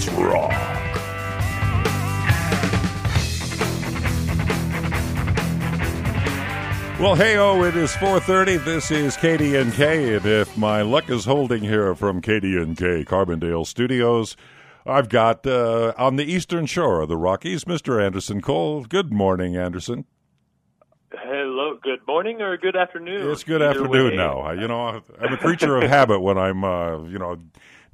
Let's rock. Well, hey, oh, it is 4.30. This is KDNK, and if my luck is holding here from KDNK Carbondale Studios, I've got uh, on the eastern shore of the Rockies, Mr. Anderson Cole. Good morning, Anderson. Hello, good morning or good afternoon. It's good Either afternoon way. now. You know, I'm a creature of habit when I'm, uh, you know,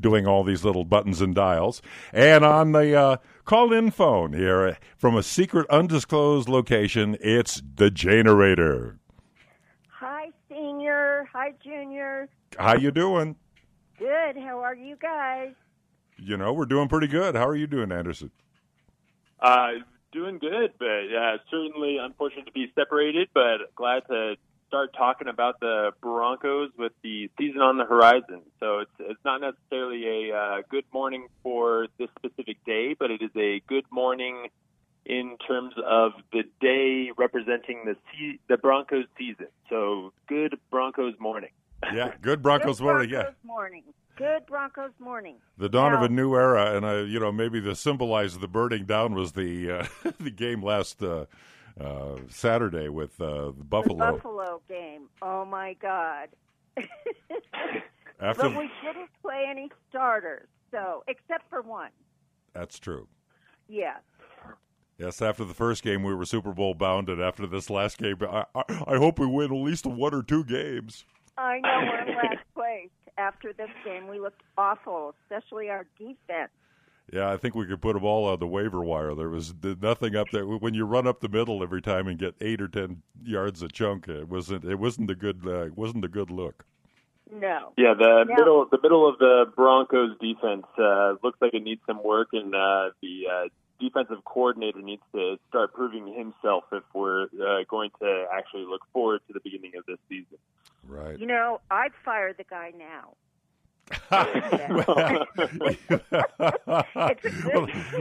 doing all these little buttons and dials. And on the uh, call-in phone here from a secret, undisclosed location, it's the Janerator. Hi, senior. Hi, junior. How you doing? Good. How are you guys? You know, we're doing pretty good. How are you doing, Anderson? Uh, doing good, but uh, certainly unfortunate to be separated, but glad to start talking about the Broncos with the season on the horizon. So it's it's not necessarily a uh, good morning for this specific day, but it is a good morning in terms of the day representing the se- the Broncos season. So good Broncos morning. Yeah, good Broncos Good morning. Broncos Yeah, morning. Good Broncos morning. the dawn of a new era, and uh, you know maybe the symbolize of the burning down was the uh, the game last uh, uh, Saturday with uh, the The Buffalo. Buffalo game. Oh my God. After but we didn't play any starters, so except for one. that's true. Yeah. Yes, after the first game we were Super Bowl bound, and after this last game, I, I, I hope we win at least one or two games. I know we're in last place. After this game, we looked awful, especially our defense. Yeah, I think we could put them all on the waiver wire. There was th- nothing up there. When you run up the middle every time and get eight or ten yards a chunk, it wasn't. It wasn't a good. Uh, it wasn't a good look. No. Yeah, the Yeah. middle the middle of the Broncos defense uh, looks like it needs some work, and uh, the uh, defensive coordinator needs to start proving himself if we're uh, going to actually look forward to the beginning of this season. Right. You know, I'd fire the guy now. well,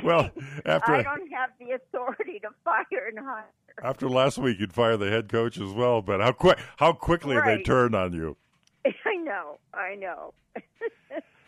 well, after I don't have the authority to fire and hire. after last week, you'd fire the head coach as well. But how quick how quickly they turn on you. I know, I know.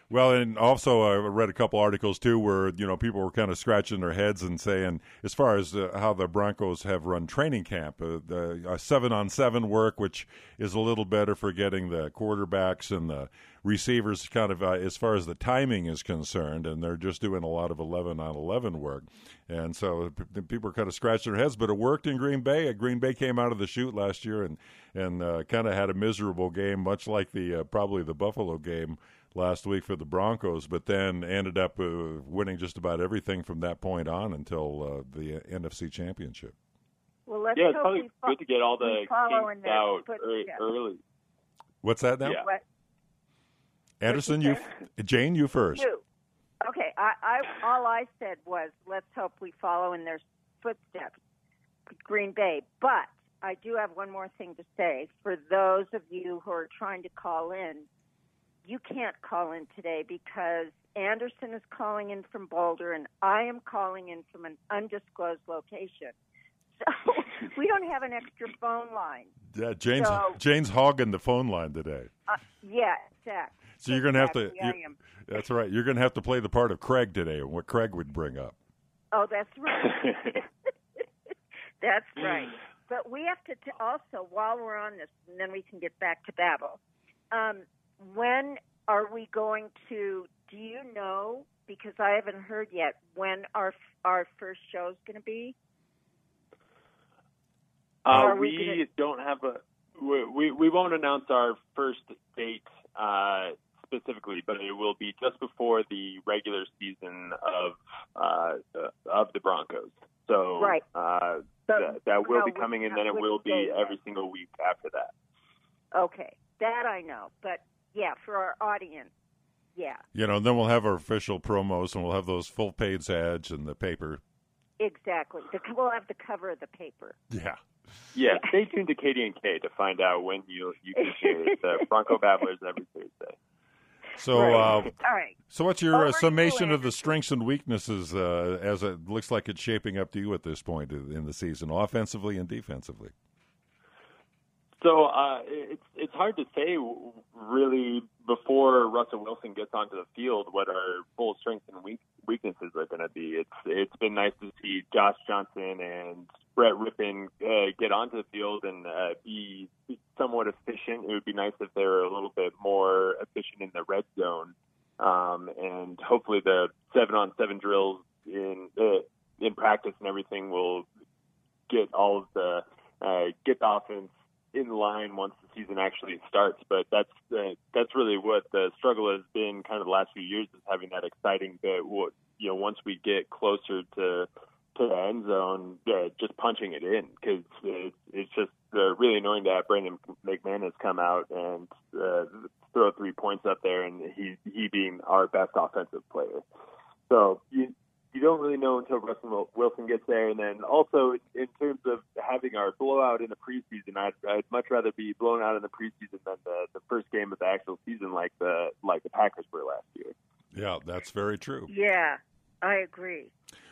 Well, and also uh, I read a couple articles too where you know people were kind of scratching their heads and saying, as far as uh, how the Broncos have run training camp, uh, the uh, seven on seven work, which is a little better for getting the quarterbacks and the receivers kind of uh, as far as the timing is concerned, and they're just doing a lot of eleven on eleven work, and so p- people are kind of scratching their heads. But it worked in Green Bay. Uh, Green Bay came out of the chute last year and and kind of had a miserable game, much like the probably the Buffalo game last week for the Broncos, but then ended up uh, winning just about everything from that point on until uh, the uh, NFC Championship. Well, let's yeah, it's hope probably we fo- good to get all the we kinks out ear- early. What's that now? Yeah. What Anderson, you, Jane, you first. do? Okay, I, I all I said was let's hope we follow in their footsteps, Green Bay. But I do have one more thing to say for those of you who are trying to call in. You can't call in today because Anderson is calling in from Boulder and I am calling in from an undisclosed location. So we don't have an extra phone line. Yeah, Jane's So- Jane's hogging the phone line today. Uh, yeah, exactly. So you're gonna have to. You- that's right. You're gonna have to play the part of Craig today, and what Craig would bring up. Oh, that's right. that's right. But we have to t- also, while we're on this, and then we can get back to Babble. Um, when are we going to? Do you know? Because I haven't heard yet when our our first show is going to be. Uh, we we gonna- don't have a we, we we won't announce our first date uh, specifically, but it will be just before the regular season of uh, of the Broncos. So Right. uh, But that, that will no, be coming, and then it will be every single week after that. Okay, that I know. But yeah, for our audience, yeah, You know, then we'll have our official promos, and we'll have those full page ads in the paper. exactly. The, we'll have the cover of the paper. Yeah. Yeah, stay tuned to KDNK to find out when you you can hear it. The Bronco Babblers every Thursday. So, Right. uh, All right. so what's your uh, summation of the strengths and weaknesses uh, as it looks like it's shaping up to you at this point in the season, offensively and defensively? So uh, it's it's hard to say really before Russell Wilson gets onto the field what our full strengths and weak, weaknesses are going to be. It's it's been nice to see Josh Johnson and Brett Rypien uh, get onto the field and uh, be somewhat efficient. It would be nice if they were a little bit more efficient in the red zone, um, and hopefully the seven on seven drills in uh, in practice and everything will get all of the uh, get the offense in line once the season actually starts. But that's uh, that's really what the struggle has been kind of the last few years is having that exciting bit. You know, once we get closer to to the end zone, uh, just punching it in because it's, it's just uh, really annoying to have Brandon McManus come out and uh, throw three points up there, and he he being our best offensive player. So you you don't really know until Russell Wilson gets there. And then also in terms of having our blowout in the preseason, I'd, I'd much rather be blown out in the preseason than the, the first game of the actual season, like the like the Packers were last year. Yeah, that's very true. Yeah, I agree.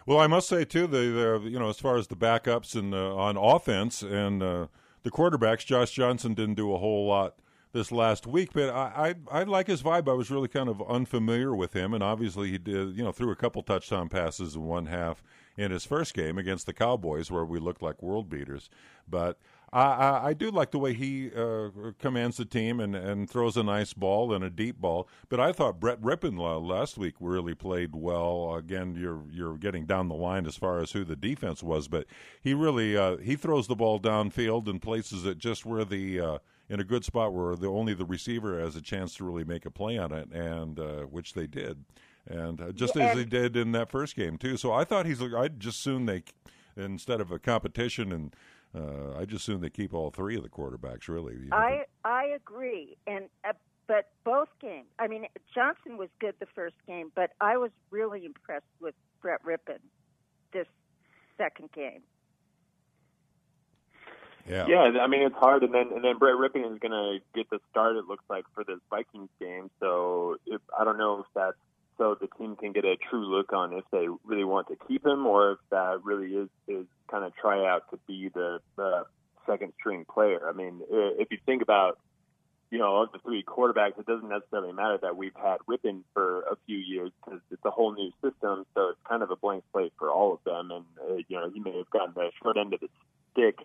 Well, I must say too, the, the you know as far as the backups and uh, on offense and uh, the quarterbacks, Josh Johnson didn't do a whole lot this last week, but I, I, I like his vibe. I was really kind of unfamiliar with him, and obviously he did you know threw a couple touchdown passes in one half in his first game against the Cowboys, where we looked like world beaters. But I, I, do like the way he uh, commands the team and, and throws a nice ball and a deep ball. But I thought Brett Rypien last week really played well. Again, you're you're getting down the line as far as who the defense was, but he really uh, he throws the ball downfield and places it just where the uh, in a good spot where the only the receiver has a chance to really make a play on it, and uh, which they did, and uh, just Yeah, as they did in that first game too. So I thought he's. I'd just soon they instead of a competition and. Uh, I just assume they keep all three of the quarterbacks. Really, you know, I I agree, and uh, but both games. I mean, Johnson was good the first game, but I was really impressed with Brett Rypien this second game. yeah, Yeah, I mean it's hard, and then and then Brett Rypien is going to get the start. It looks like for this Vikings game. So if, I don't know if that's so the team can get a true look on if they really want to keep him, or if that really is is kind of try out to be the, the second string player. I mean, if you think about you know of the three quarterbacks, it doesn't necessarily matter that we've had Rypien for a few years because it's a whole new system. So it's kind of a blank slate for all of them, and uh, you know he may have gotten the short end of the stick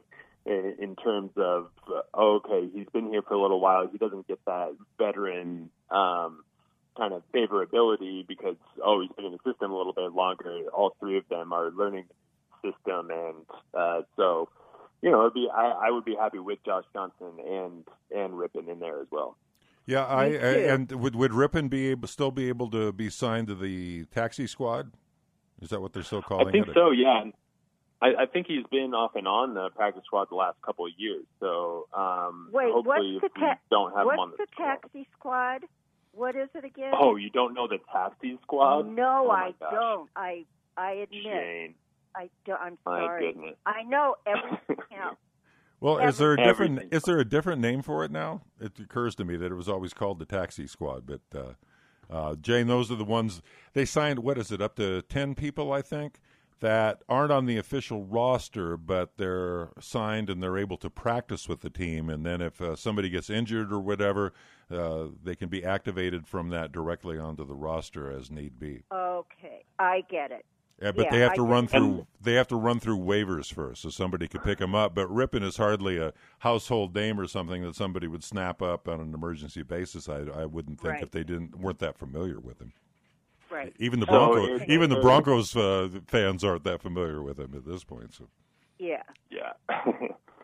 in, terms of uh, okay, he's been here for a little while. He doesn't get that veteran um, kind of favorability because oh, he's been in the system a little bit longer. All three of them are learning the system, and uh, so you know, it'd be I, I would be happy with Josh Johnson and and Rypien in there as well. yeah. I, I and would would Rypien be able still be able to be signed to the taxi squad? Is that what they're still calling I think it? so. Yeah. I, I think he's been off and on the practice squad the last couple of years. So um, Wait, hopefully, what's if the we ta- don't have him on What's the the squad. taxi squad? What is it again? Oh, you don't know the taxi squad? no, Oh, my I gosh. don't. I I admit Jane, I don't. I'm my sorry. goodness. I know everything else. Well, is there a different Everything. is there a different name for it now? It occurs to me that it was always called the Taxi Squad, but uh, uh, Jane, those are the ones they signed. What is it? Up to ten people, I think, that aren't on the official roster, but they're signed and they're able to practice with the team. And then if uh, somebody gets injured or whatever, uh, they can be activated from that directly onto the roster as need be. Okay, I get it. Yeah, but Yeah, they have to run it. through. They have to run through waivers first, so somebody could pick them up. But Rypien is hardly a household name or something that somebody would snap up on an emergency basis. I, I wouldn't think Right. if they didn't weren't that familiar with him. Right. Even the Broncos, it- even the Broncos uh, fans aren't that familiar with him at this point. So Yeah. Yeah.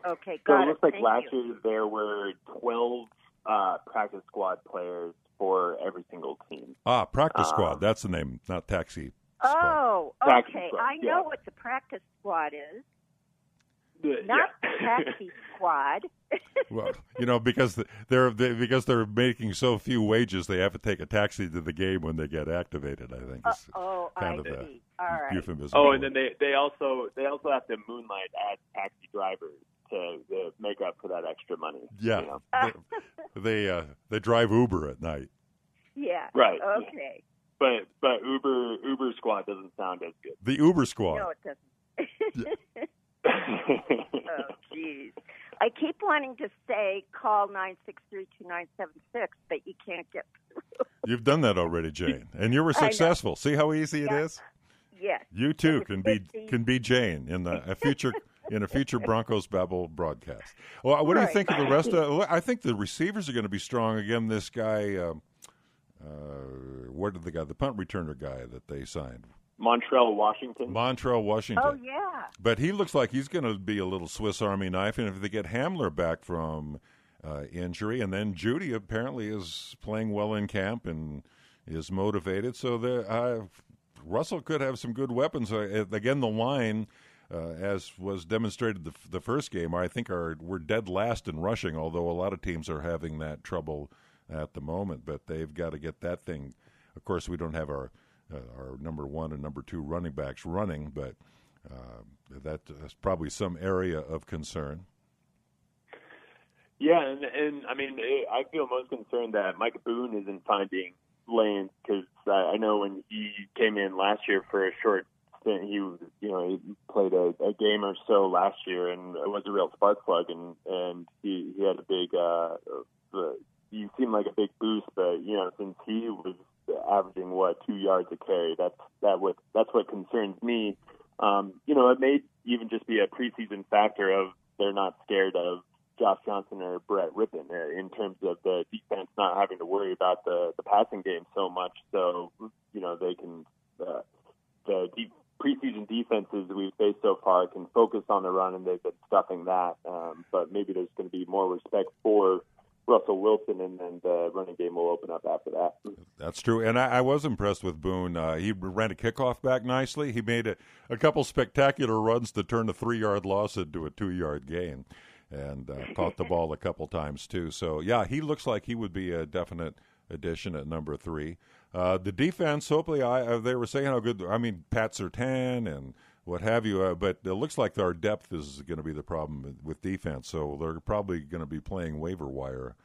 Okay. so Got it it. looks like Thank last you. year there were 12 uh, practice squad players for every single team. ah, practice Um, squad. That's the name, not taxi. Oh, Practice okay. squad, I yeah. know what the practice squad is. Yeah. Not the taxi squad. Well, you know, because they're they, because they're making so few wages, they have to take a taxi to the game when they get activated. I think Uh, is oh, I kind of a see. All right. euphemism. Oh, and then they, they also they also have to moonlight as taxi drivers to, to make up for that extra money. Yeah, you know? they they, uh, they drive Uber at night. Yeah. Right. Okay. But but Uber Uber Squad doesn't sound as good. The Uber Squad. No, it doesn't. oh, jeez. I keep wanting to say call nine six three two nine seven six, but you can't get through. You've done that already, Jane, and you were successful. See how easy it Yeah. is. Yes. You too can be can be Jane in the a future in a future Broncos Babble broadcast. Well, what do you think of the rest of? I think the receivers are going to be strong again. This guy, um, uh, what did the guy, the punt returner guy that they signed, Montrell, Washington. Montrell, Washington. Oh yeah. But he looks like he's going to be a little Swiss Army knife, and if they get Hamler back from uh, injury, and then Jeudy apparently is playing well in camp and is motivated, so the uh, Russell could have some good weapons. Uh, again, the line. Uh, as was demonstrated the, the first game, I think are we're dead last in rushing. Although a lot of teams are having that trouble at the moment, but they've got to get that thing. Of course, we don't have our uh, our number one and number two running backs running, but uh, that is probably some area of concern. Yeah, and and I mean, eh, I feel most concerned that Mike Boone isn't finding lanes because I, I know when he came in last year for a short stint, he you know he played a, a game or so last year and it was a real spark plug and and he he had a big uh, uh he seemed like a big boost, but you know since he was averaging what two yards a carry, that's that what that's what concerns me. Um, you know, it may even just be a preseason factor of they're not scared of Josh Johnson or Brett Rypien uh, in terms of the defense not having to worry about the the passing game so much. So you know they can uh, the deep preseason defenses we've faced so far can focus on the run and they've been stuffing that. Um, but maybe there's going to be more respect for Russell Wilson and then the running game will open up after that. That's true, and I, I was impressed with Boone. Uh, he ran a kickoff back nicely. He made a, a couple spectacular runs to turn a three-yard loss into a two-yard gain, and uh, caught the ball a couple times too. So yeah, he looks like he would be a definite addition at number three. Uh, the defense, hopefully, I uh, they were saying how good. I mean, Pat Surtain and what have you, uh, but it looks like our depth is going to be the problem with defense. So they're probably going to be playing waiver wire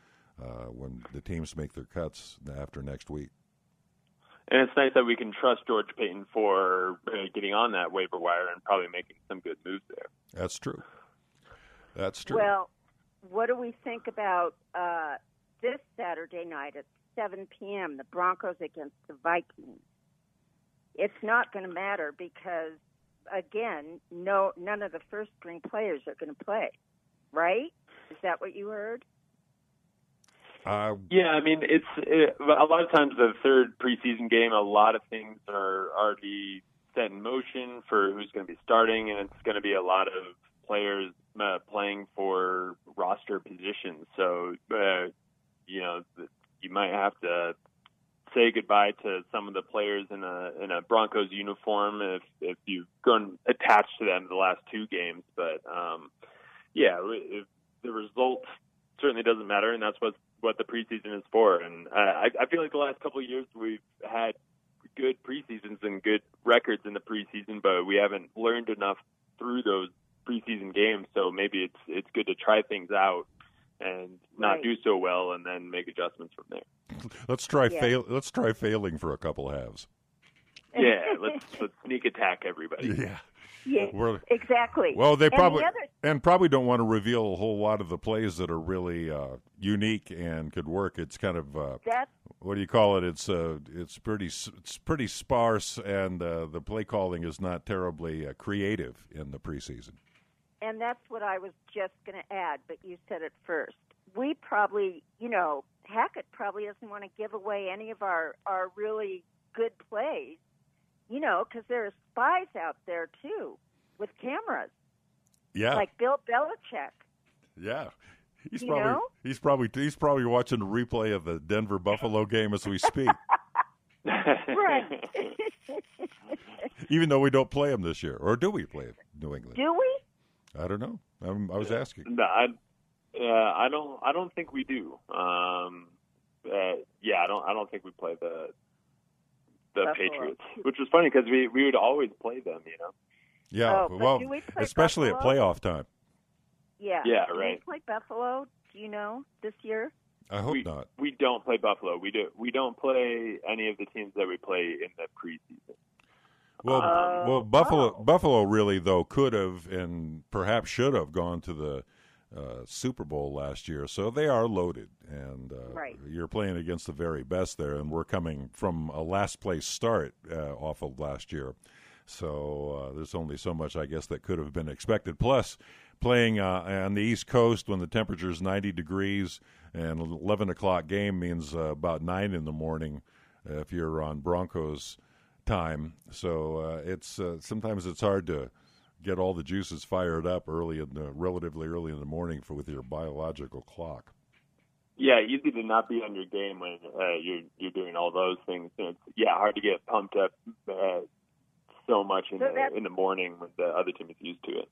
uh, when the teams make their cuts after next week. And it's nice that we can trust George Paton for uh, getting on that waiver wire and probably making some good moves there. That's true. That's true. Well, what do we think about uh, this Saturday night at 7 p.m. the Broncos against the Vikings? It's not going to matter because again, no none of the first string players are going to play, right? Is that what you heard? uh, Yeah, I mean, it's it, a lot of times the third preseason game. A lot of things are already set in motion for who's going to be starting, and it's going to be a lot of players uh, playing for roster positions. So, uh, you know, you might have to say goodbye to some of the players in a in a Broncos uniform if if you've grown attached to them the last two games. But um, yeah, if the result certainly doesn't matter, and that's what what the preseason is for. And I, I feel like the last couple of years we've had good preseasons and good records in the preseason, but we haven't learned enough through those preseason games. So maybe it's it's good to try things out and not Right. do so well, and then make adjustments from there. let's try Yeah. fail. Let's try failing for a couple halves. Yeah, let's let's sneak attack everybody. Yeah. Yeah, We're, exactly. well, they And the probably other- and probably don't want to reveal a whole lot of the plays that are really uh, unique and could work. It's kind of uh, what do you call it? It's uh, it's pretty it's pretty sparse, and uh, the play calling is not terribly uh, creative in the preseason. And that's what I was just going to add, but you said it first. We probably, you know, Hackett probably doesn't want to give away any of our our really good plays, you know, because there are spies out there too with cameras, Yeah, like Bill Belichick. yeah. He's You probably know? he's probably he's probably watching a replay of the Denver Buffalo game as we speak. Right. even though we don't play him this year, or do we play New England? Do we? I don't know. I'm, I was asking. No, I, uh, I don't. I don't think we do. Um, uh, yeah, I don't. I don't think we play the the Buffalo. Patriots, which was funny because we we would always play them. You know. Yeah, Oh, well, we play especially at playoff time. Yeah. Yeah, Do right. We play Buffalo. Do you know this year? I hope we, not. We don't play Buffalo. We do. We don't play any of the teams that we play in the preseason. Well, Oh, well, Buffalo, wow. Buffalo really though could have and perhaps should have gone to the uh, Super Bowl last year, so they are loaded, and uh, Right. you're playing against the very best there, and we're coming from a last place start uh, off of last year, so uh, there's only so much I guess that could have been expected. Plus, playing uh, on the East Coast when the temperature is 90 degrees and 11 o'clock game means uh, about nine in the morning uh, if you're on Broncos time. So uh, it's uh, sometimes it's hard to get all the juices fired up early in the relatively early in the morning for with your biological clock. Yeah, easy to not be on your game when uh, you're you're doing all those things. And it's yeah, hard to get pumped up uh, so much in So the in the morning when the other team is used to it.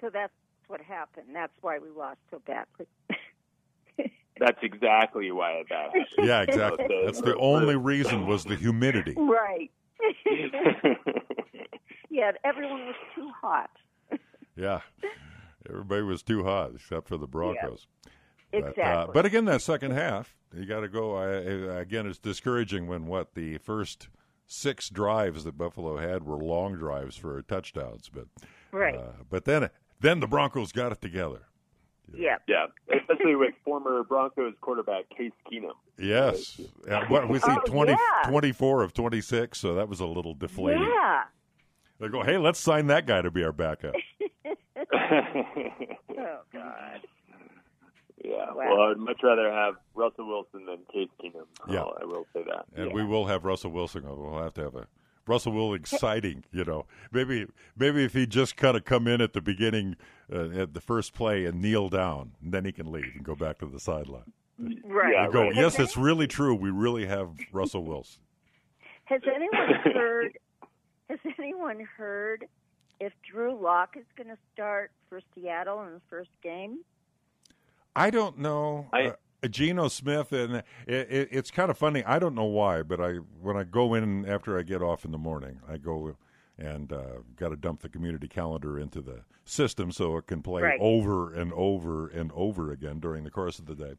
So that's what happened. That's why we lost so badly. That's exactly why that happened. Yeah, exactly. That's the only reason was the humidity. right. yeah, everyone was too hot. Yeah, everybody was too hot except for the Broncos. But, uh, Exactly. but again, that second half, you got to go. I, I- again, it's discouraging when what the first six drives that Buffalo had were long drives for touchdowns. But right. uh, but then then the Broncos got it together. Yeah. yeah, especially with former Broncos quarterback Case Keenum. Yes. Uh, what was he? Oh, 20, yeah. 24 of twenty six. So that was a little deflating. Yeah. They go, hey, let's sign that guy to be our backup. Oh God. Yeah, Wow. well, I'd much rather have Russell Wilson than Case Keenum. Yeah. I'll- I will say that. and Yeah. we will have Russell Wilson. We'll have to have a Russell Wilson exciting. You know, maybe maybe if he just kind of come in at the beginning uh, at the first play and kneel down, and then he can leave and go back to the sideline. Right. Yeah, go, right. yes, it's really true. We really have Russell Wilson. Has anyone heard? Has anyone heard if Drew Lock is going to start for Seattle in the first game? I don't know. I- uh, Geno Smith, and it, it, it's kind of funny. I don't know why, but I when I go in after I get off in the morning, I go and uh, got to dump the community calendar into the system so it can play Right. over and over and over again during the course of the day.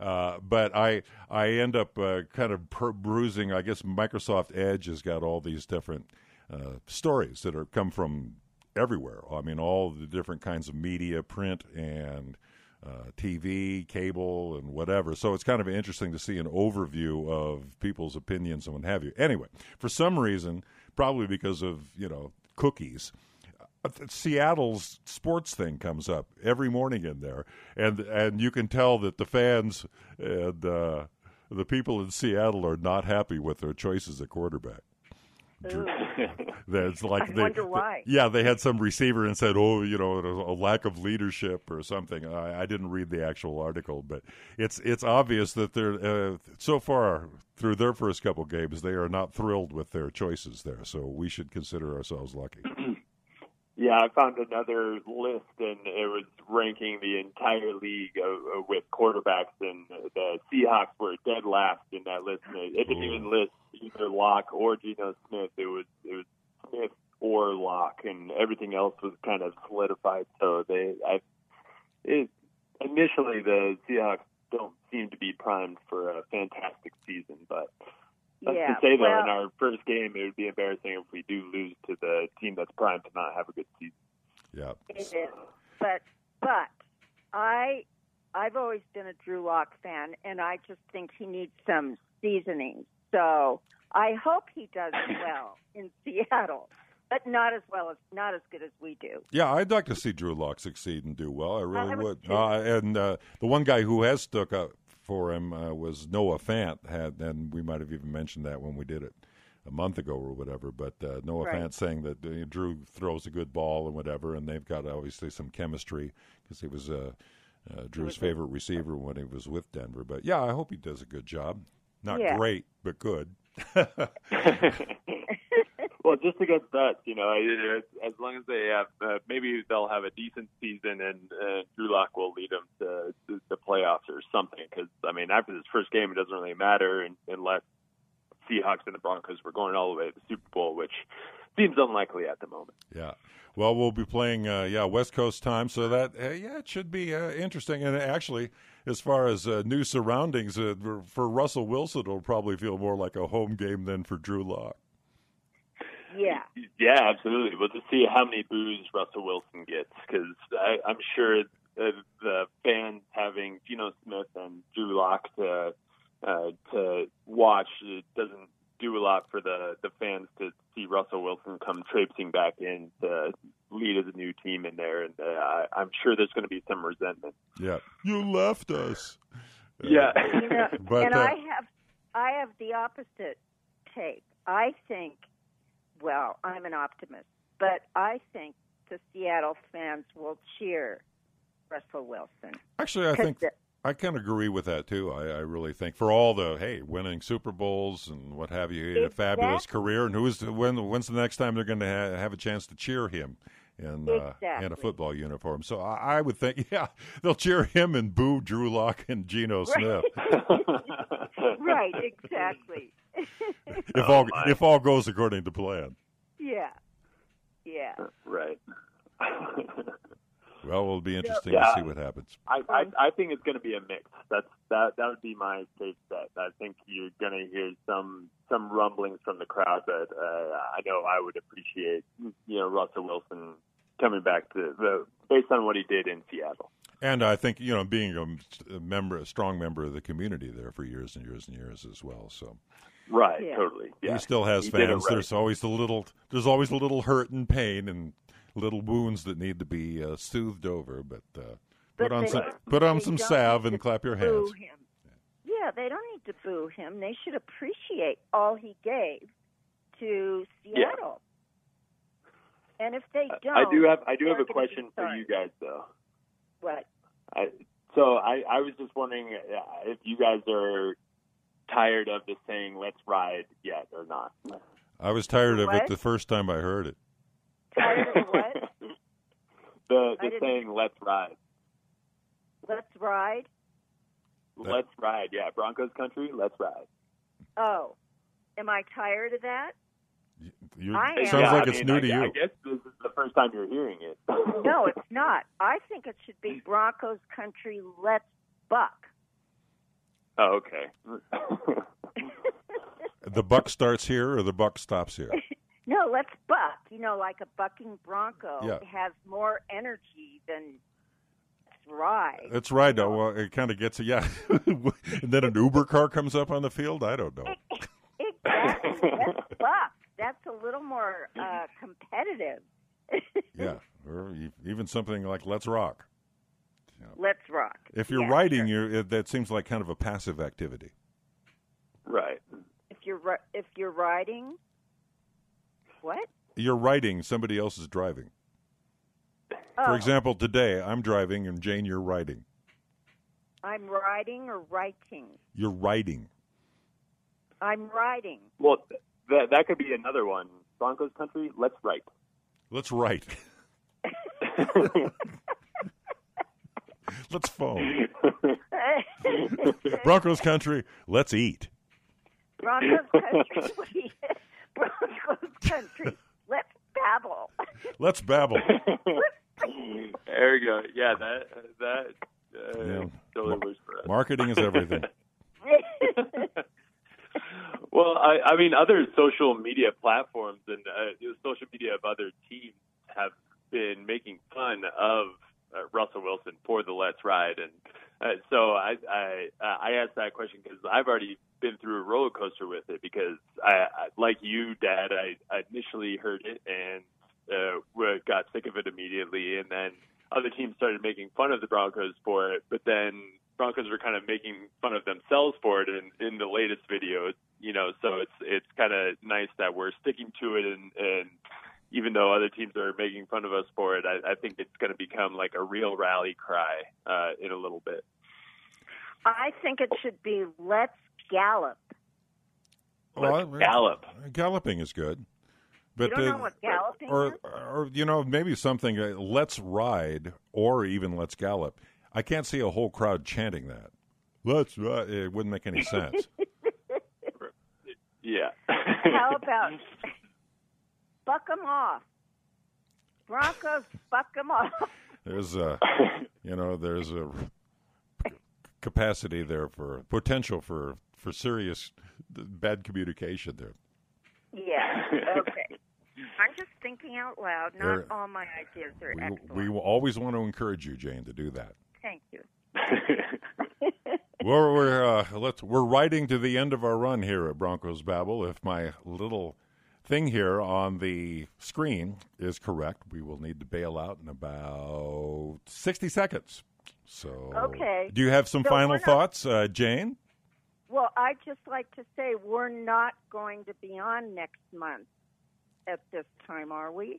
Uh, but I I end up uh, kind of per- bruising. I guess Microsoft Edge has got all these different uh, stories that are come from everywhere. I mean, all the different kinds of media, print and uh, TV, cable, and whatever. So it's kind of interesting to see an overview of people's opinions and what have you. Anyway, for some reason, probably because of you know cookies. uh, Seattle's sports thing comes up every morning in there, and and you can tell that the fans and uh, the people in Seattle are not happy with their choices at quarterback. That's like I they, wonder why. yeah, they had some receiver and said, "Oh, you know, a lack of leadership or something." I, I didn't read the actual article, but it's it's obvious that they're uh, so far through their first couple games, they are not thrilled with their choices there. So we should consider ourselves lucky. Yeah, I found another list, and it was ranking the entire league uh, uh, with quarterbacks, and the Seahawks were dead last in that list. It, it didn't even list either Lock or Geno Smith. It was it was Smith or Lock, and everything else was kind of solidified. So they, I, it, initially the Seahawks don't seem to be primed for a fantastic season, but That's yeah. to say, though, well, in our first game, it would be embarrassing if we do lose to the team that's primed to not have a good season. Yeah, It is. But but I I've always been a Drew Lock fan and I just think he needs some seasoning. So I hope he does well in Seattle. But not as well as not as good as we do. yeah. I'd like to see Drew Lock succeed and do well. I really I would would. Uh, and uh, the one guy who has stuck up for him uh, was Noah Fant. Had and we might have even mentioned that when we did it a month ago or whatever. But uh, Noah Right. Fant saying that uh, Drew throws a good ball and whatever, and they've got obviously some chemistry because he was uh, uh, Drew's favorite receiver when he was with Denver. But yeah, I hope he does a good job. Not Yeah. great, but good. well, just against us, you know, as long as they have, uh, maybe they'll have a decent season, and uh, Drew Lock will lead them to, to the playoffs or something. Because I mean, after this first game, it doesn't really matter un unless Seahawks and the Broncos were going all the way to the Super Bowl, which seems unlikely at the moment. Yeah. Well, we'll be playing, uh, yeah, West Coast time, so that uh, yeah, it should be uh, interesting. And actually, as far as uh, new surroundings uh, for Russell Wilson, it'll probably feel more like a home game than for Drew Lock. Yeah. Yeah, absolutely. We'll just see how many boos Russell Wilson gets because I'm sure uh, the fans having Geno Smith and Drew Lock to uh, to watch it doesn't do a lot for the the fans to see Russell Wilson come traipsing back in to lead as a new team in there, and uh, I, I'm sure there's going to be some resentment. Yeah, you left us. Yeah, You know, But, and uh, I have I have the opposite take. I think well, I'm an optimist, but I think the Seattle fans will cheer Russell Wilson. Actually, I think the- I kind of agree with that too. I, I really think for all the hey, winning Super Bowls and what have you, he had a fabulous career. And who's when? When's the next time they're going to ha- have a chance to cheer him in uh, in a football uniform? So I, I would think, yeah, they'll cheer him and boo Drew Lock and Geno Smith right, exactly. if all if all goes according to plan. yeah. Yeah. right. Well, it'll be interesting Yeah. to see what happens. I, I I think it's going to be a mix. That's that that would be my safe bet. I think you're going to hear some some rumblings from the crowd that uh, I know I would appreciate. You know, Russell Wilson coming back to the based on what he did in Seattle. And I think you know, being a, a member, a strong member of the community there for years and years and years as well. So Right. Yeah. Totally. Yeah. he still has He fans. right. There's always the little, there's always a little hurt and pain and little wounds that need to be uh, soothed over. But, uh, But put on they- some, put on they some salve and clap your hands. him. Yeah, they don't need to boo him. They should appreciate all he gave to Yeah. Seattle. And if they don't, I do have I do have a question for you guys though. What? I, so I, I was just wondering uh, if you guys are tired of the saying "Let's ride" yet or not. I was tired of it the first time I heard it. Tired of what? the the saying "Let's ride." Let's ride. Let's ride. Yeah, Broncos country. Let's ride. Oh, am I tired of that? You, I am. sounds Yeah, like I it's mean, new I, to I you. guess this is the first time you're hearing it. No, it's not. I think it should be Broncos country. Let's buck. Oh, okay. The buck starts here or the buck stops here. No, let's buck. You know, like a bucking bronco Yeah. has more energy than let's ride. That's right. though. Well, it kind of gets it. yeah. and then an Uber car comes up on the field. I don't know. Exactly. let's buck. That's a little more uh, competitive. Yeah, or even something like "Let's Rock." Let's rock. If you're Yeah, writing, sure. you're, it, that seems like kind of a passive activity. right. If you're if you're riding, what? You're writing, somebody else is driving. Oh, For example, today I'm driving and Jane, you're writing. I'm riding or writing. You're writing. I'm writing. Well, that that could be another one. Broncos country. Let's write. Let's write. Let's phone. Broncos country. Let's eat. Broncos country. Broncos country. Let's babble. Let's babble. there we go. Yeah, that that uh, Yeah. totally works for us. Marketing is everything. well, I, I mean, other social media platforms and uh, social media of other teams have been making fun of uh, Russell Wilson for the Let's Ride, and uh, so I I, I asked that question because I've already been through a roller coaster with it because I, I like you, Dad. I, I initially heard it and uh, got sick of it immediately, and then other teams started making fun of the Broncos for it, but then Broncos were kind of making fun of themselves for it in, in the latest videos, you know. So it's it's kind of nice that we're sticking to it, and, and even though other teams are making fun of us for it, I, I think it's going to become like a real rally cry uh, in a little bit. I think it should be let's gallop. Well, Let's gallop. Galloping is good. But you don't uh, know what galloping or is? or you know maybe something uh, let's ride or even let's gallop. I can't see a whole crowd chanting that. Let's ride. It wouldn't make any sense. Yeah. How about buck 'em off? Broncos, Fuck them off. There's a you know there's a capacity there for potential for for serious bad communication there. Yeah. Okay. I'm just thinking out loud. Not There- all my ideas are We, excellent. we will always want to encourage you, Jane, to do that. Thank you. Well, we're uh, let's we're riding to the end of our run here at Broncos Babble. If my little thing here on the screen is correct, we will need to bail out in about sixty seconds. So, Okay. Do you have some So final not- thoughts, uh, Jane? Well, I'd just like to say we're not going to be on next month at this time, are we?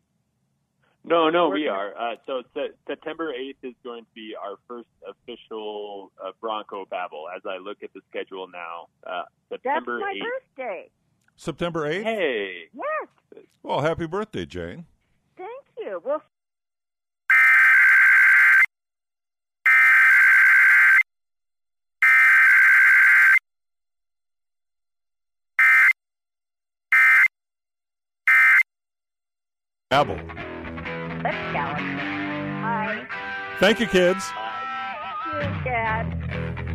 No, no, We're we gonna- are. Uh, so se- September 8th is going to be our first official uh, Bronco Babble as I look at the schedule now. Uh, That's September my 8th. birthday. September eighth. Hey. Yes. Well, happy birthday, Jane. Thank you. Well, Babble. let's go. Hi. Thank you, kids. Bye. Thank you, Dad.